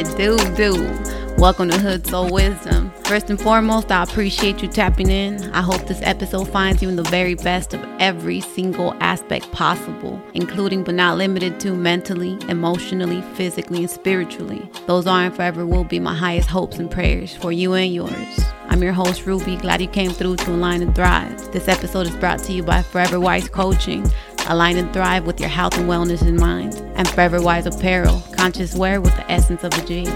It do, do? Welcome to Hood Soul Wisdom. First and foremost, I appreciate you tapping in. I hope this episode finds you in the very best of every single aspect possible, including but not limited to mentally, emotionally, physically, and spiritually. Those are and forever will be my highest hopes and prayers for you and yours. I'm your host, Ruby. Glad you came through to Align and Thrive. This episode is brought to you by Forever Wise Coaching. Align and thrive with your health and wellness in mind. And Forever Wise Apparel, conscious wear with the essence of a G.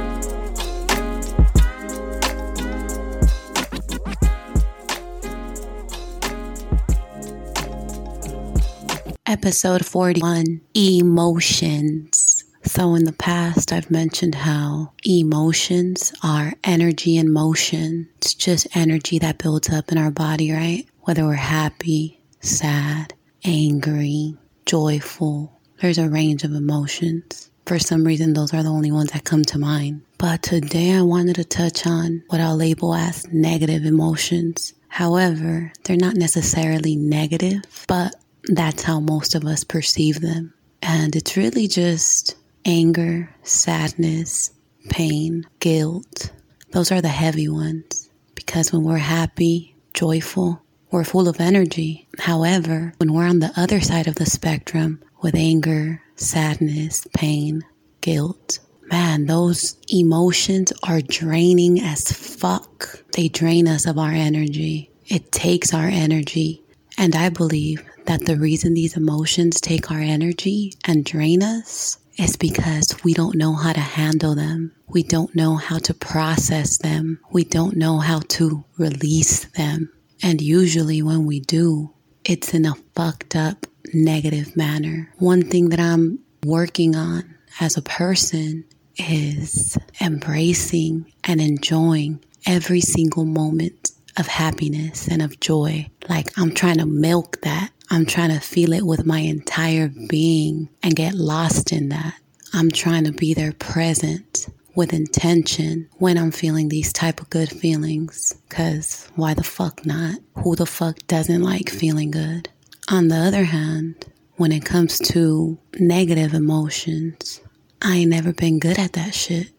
Episode 41 Emotions. So, in the past, I've mentioned how emotions are energy in motion. It's just energy that builds up in our body, right? Whether we're happy, sad, angry, joyful. There's a range of emotions. For some reason, those are the only ones that come to mind. But today I wanted to touch on what I'll label as negative emotions. However, they're not necessarily negative, but that's how most of us perceive them. And it's really just anger, sadness, pain, guilt. Those are the heavy ones. Because when we're happy, joyful, we're full of energy. However, when we're on the other side of the spectrum with anger, sadness, pain, guilt, man, those emotions are draining as fuck. They drain us of our energy. It takes our energy. And I believe that the reason these emotions take our energy and drain us is because we don't know how to handle them. We don't know how to process them. We don't know how to release them. And usually when we do, it's in a fucked up negative manner. One thing that I'm working on as a person is embracing and enjoying every single moment of happiness and of joy. Like I'm trying to milk that. I'm trying to feel it with my entire being and get lost in that. I'm trying to be there present with intention when I'm feeling these type of good feelings. Cause why the fuck not? Who the fuck doesn't like feeling good? On the other hand, when it comes to negative emotions, I ain't never been good at that shit.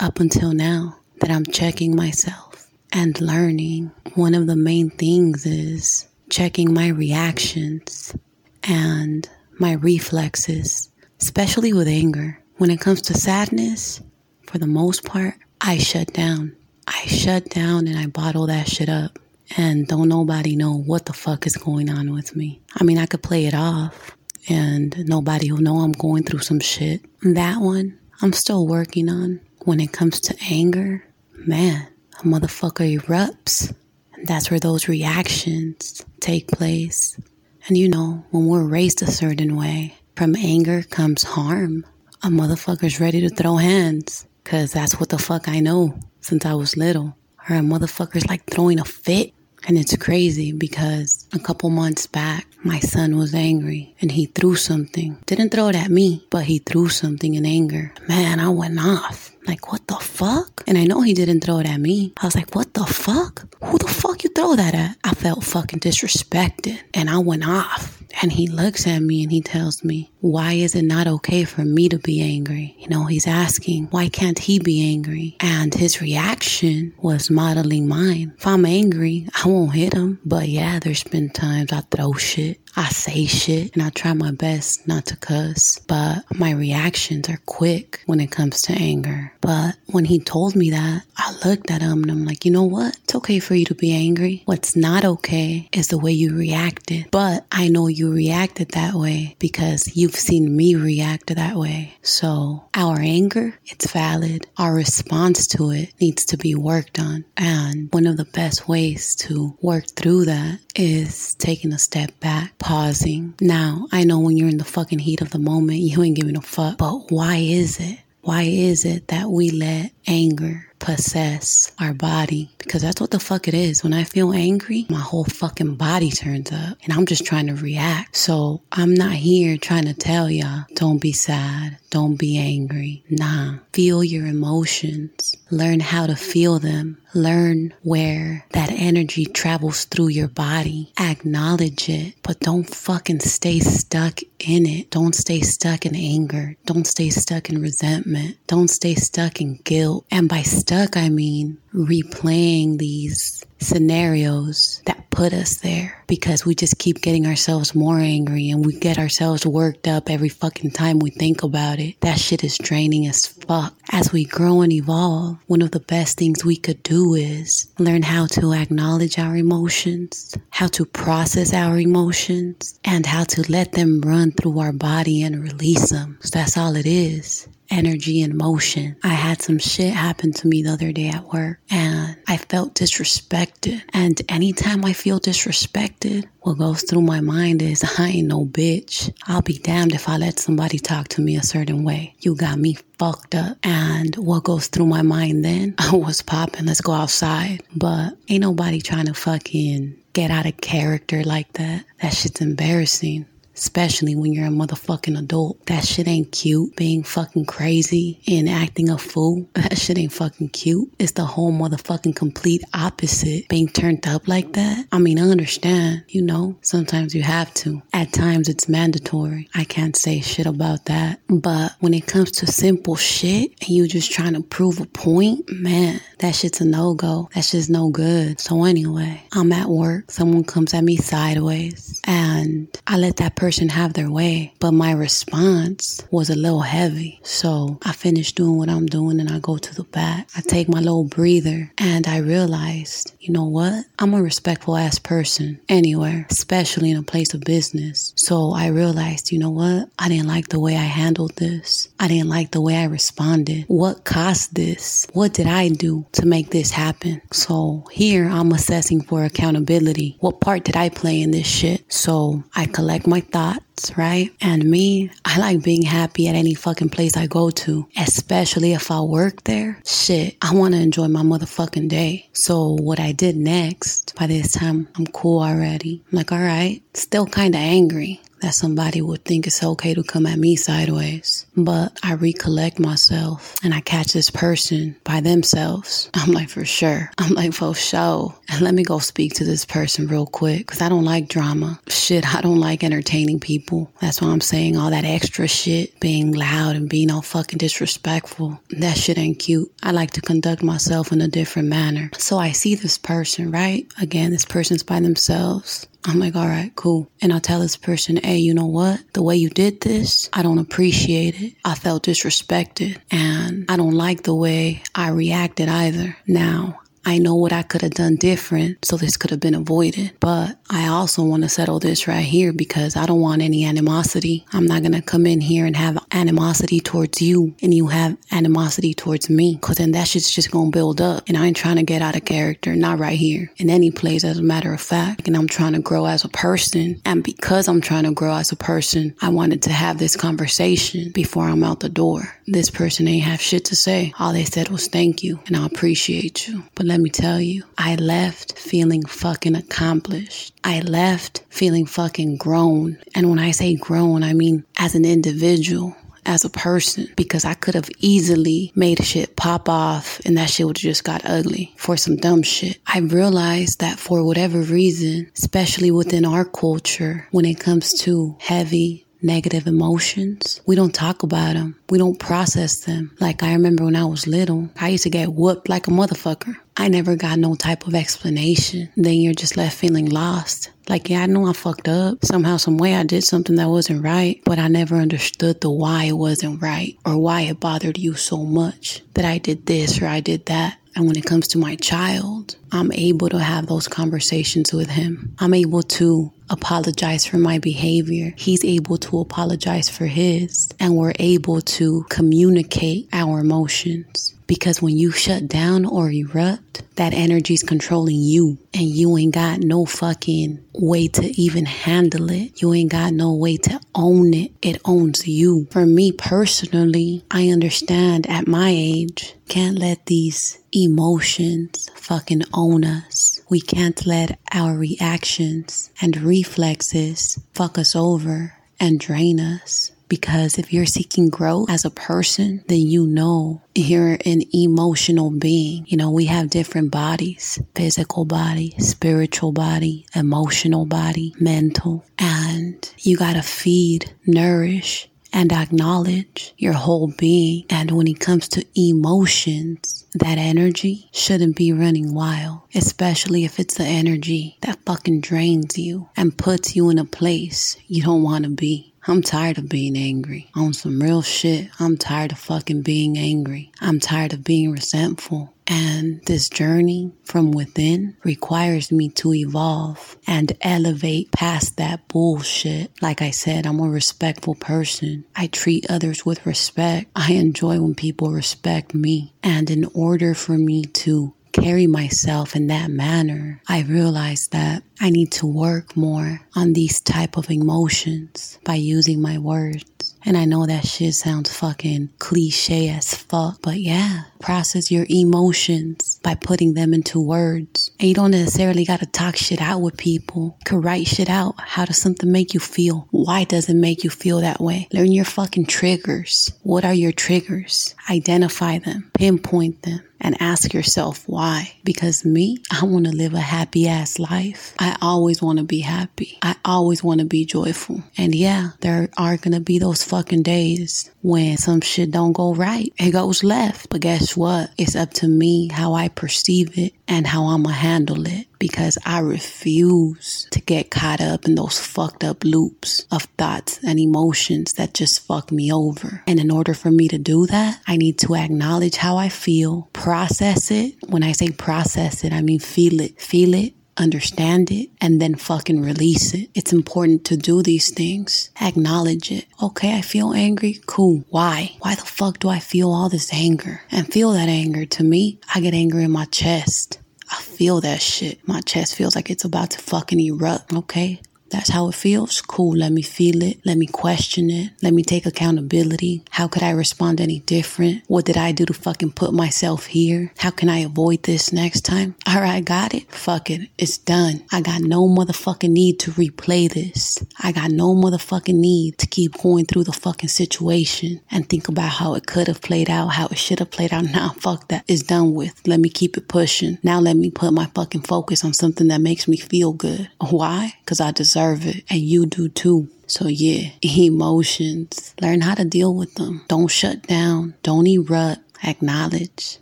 Up until now that I'm checking myself and learning, one of the main things is checking my reactions and my reflexes, especially with anger. When it comes to sadness, for the most part, I shut down. I shut down and I bottle that shit up. And don't nobody know what the fuck is going on with me. I mean, I could play it off and nobody will know I'm going through some shit. That one, I'm still working on. When it comes to anger, man, a motherfucker erupts. And that's where those reactions take place. And you know, when we're raised a certain way, from anger comes harm a motherfucker's ready to throw hands. Cause that's what the fuck I know since I was little. Or a motherfucker's like throwing a fit. And it's crazy because a couple months back, my son was angry and he threw something. Didn't throw it at me, but he threw something in anger. Man, I went off. Like, what the fuck? And I know he didn't throw it at me. I was like, what the fuck? Who the fuck you throw that at? I felt fucking disrespected and I went off. And he looks at me and he tells me, why is it not okay for me to be angry? You know, he's asking, why can't he be angry? And his reaction was modeling mine. If I'm angry, I won't hit him. But yeah, there's been times I throw shit. I say shit and I try my best not to cuss, but my reactions are quick when it comes to anger. But when he told me that, I looked at him and I'm like, you know what? It's okay for you to be angry. What's not okay is the way you reacted. But I know you reacted that way because you've seen me react that way. So our anger, it's valid. Our response to it needs to be worked on. And one of the best ways to work through that is taking a step back pausing. Now, I know when you're in the fucking heat of the moment, you ain't giving a fuck, but why is it? Why is it that we let anger possess our body because that's what the fuck it is. When I feel angry, my whole fucking body turns up and I'm just trying to react. So I'm not here trying to tell y'all, don't be sad, don't be angry. Nah, feel your emotions. Learn how to feel them. Learn where that energy travels through your body. Acknowledge it, but don't fucking stay stuck in it. Don't stay stuck in anger. Don't stay stuck in resentment. Don't stay stuck in guilt. And by stuck, I mean replaying these scenarios that put us there because we just keep getting ourselves more angry and we get ourselves worked up every fucking time we think about it. That shit is draining as fuck. As we grow and evolve, one of the best things we could do is learn how to acknowledge our emotions, how to process our emotions, and how to let them run through our body and release them. So that's all it is energy and motion. I had some shit happen to me the other day at work and I felt disrespected. And anytime I feel disrespected, what goes through my mind is I ain't no bitch. I'll be damned if I let somebody talk to me a certain way. You got me fucked up. And what goes through my mind then? I was popping, let's go outside. But ain't nobody trying to fucking get out of character like that. That shit's embarrassing especially when you're a motherfucking adult. That shit ain't cute. Being fucking crazy and acting a fool. That shit ain't fucking cute. It's the whole motherfucking complete opposite. Being turned up like that. I mean, I understand, you know, sometimes you have to. At times it's mandatory. I can't say shit about that. But when it comes to simple shit and you just trying to prove a point, man, that shit's a no go. That's just no good. So anyway, I'm at work. Someone comes at me sideways and I let that person have their way, but my response was a little heavy. So I finished doing what I'm doing and I go to the back. I take my little breather and I realized, you know what? I'm a respectful ass person anywhere, especially in a place of business. So I realized, you know what? I didn't like the way I handled this. I didn't like the way I responded. What caused this? What did I do to make this happen? So here I'm assessing for accountability. What part did I play in this shit? So I collect my thoughts, right? And me, I like being happy at any fucking place I go to, especially if I work there. Shit, I want to enjoy my motherfucking day. So what I did next, by this time, I'm cool already. I'm like, all right, still kind of angry that somebody would think it's okay to come at me sideways. But I recollect myself and I catch this person by themselves. I'm like, for sure. I'm like, for sure. And let me go speak to this person real quick because I don't like drama. Shit, I don't like entertaining people. That's why I'm saying all that extra shit, being loud and being all fucking disrespectful. That shit ain't cute. I like to conduct myself in a different manner. So I see this person, right? Again, this person's by themselves. I'm like, all right, cool. And I tell this person, hey, you know what? The way you did this, I don't appreciate it. I felt disrespected and I don't like the way I reacted either. Now, I know what I could have done different so this could have been avoided. But I also want to settle this right here because I don't want any animosity. I'm not going to come in here and have animosity towards you and you have animosity towards me because then that shit's just going to build up. And I ain't trying to get out of character, not right here. In any place, as a matter of fact. And I'm trying to grow as a person. And because I'm trying to grow as a person, I wanted to have this conversation before I'm out the door. This person ain't have shit to say. All they said was thank you and I appreciate you. But let me tell you, I left feeling fucking accomplished. I left feeling fucking grown. And when I say grown, I mean as an individual as a person because I could have easily made shit pop off and that shit would have just got ugly for some dumb shit. I realized that for whatever reason, especially within our culture, when it comes to heavy negative emotions. We don't talk about them. We don't process them. Like I remember when I was little, I used to get whooped like a motherfucker. I never got no type of explanation. Then you're just left feeling lost. Like, yeah, I know I fucked up. Somehow, some way I did something that wasn't right, but I never understood the why it wasn't right or why it bothered you so much that I did this or I did that. And when it comes to my child, I'm able to have those conversations with him. I'm able to apologize for my behavior. He's able to apologize for his. And we're able to communicate our emotions. Because when you shut down or erupt, that energy's controlling you and you ain't got no fucking way to even handle it. You ain't got no way to own it. It owns you. For me personally, I understand at my age, can't let these emotions fucking own us. We can't let our reactions and reflexes fuck us over and drain us. Because if you're seeking growth as a person, then you know you're an emotional being. You know, we have different bodies physical body, spiritual body, emotional body, mental. And you got to feed, nourish, and acknowledge your whole being. And when it comes to emotions, that energy shouldn't be running wild, especially if it's the energy that fucking drains you and puts you in a place you don't want to be. I'm tired of being angry. On some real shit, I'm tired of fucking being angry. I'm tired of being resentful. And this journey from within requires me to evolve and elevate past that bullshit. Like I said, I'm a respectful person. I treat others with respect. I enjoy when people respect me. And in order for me to carry myself in that manner, I realized that I need to work more on these type of emotions by using my words. And I know that shit sounds fucking cliche as fuck, but yeah, process your emotions by putting them into words. And you don't necessarily gotta talk shit out with people. Could write shit out. How does something make you feel? Why does it make you feel that way? Learn your fucking triggers. What are your triggers? Identify them, pinpoint them and ask yourself why. Because me, I want to live a happy ass life. I always want to be happy. I always want to be joyful. And yeah, there are going to be those fucking days when some shit don't go right. It goes left. But guess what? It's up to me how I perceive it and how I'm going to handle it because I refuse to get caught up in those fucked up loops of thoughts and emotions that just fuck me over. And in order for me to do that, I need to acknowledge how I feel, process it. When I say process it, I mean feel it. Feel it understand it, and then fucking release it. It's important to do these things. Acknowledge it. Okay, I feel angry. Cool. Why? Why the fuck do I feel all this anger? And feel that anger. To me, I get angry in my chest. I feel that shit. My chest feels like it's about to fucking erupt. Okay, that's how it feels. Cool. Let me feel it. Let me question it. Let me take accountability. How could I respond any different? What did I do to fucking put myself here? How can I avoid this next time? All right, got it. Fuck it. It's done. I got no motherfucking need to replay this. I got no motherfucking need to keep going through the fucking situation and think about how it could have played out, how it should have played out. Now, fuck that. It's done with. Let me keep it pushing. Now, let me put my fucking focus on something that makes me feel good. Why? Because I deserve deserve it and you do too. So yeah, emotions. Learn how to deal with them. Don't shut down. Don't erupt. Acknowledge,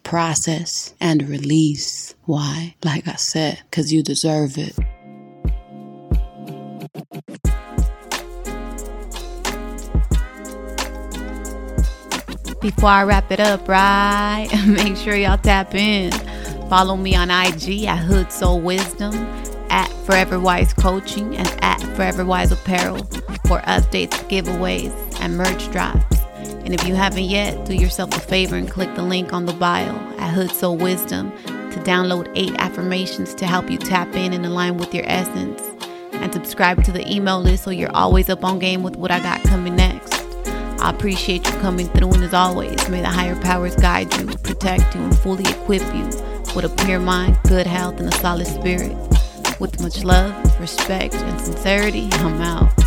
process, and release. Why? Like I said, because you deserve it. Before I wrap it up, right? Make sure y'all tap in. Follow me on IG at Hood Soul Wisdom at Forever Wise Coaching and at Forever Wise Apparel for updates, giveaways, and merch drops. And if you haven't yet, do yourself a favor and click the link on the bio at Hood Soul Wisdom to download eight affirmations to help you tap in and align with your essence. And subscribe to the email list so you're always up on game with what I got coming next. I appreciate you coming through, and as always, may the higher powers guide you, protect you, and fully equip you with a pure mind, good health, and a solid spirit. With much love, respect, and sincerity, I'm out.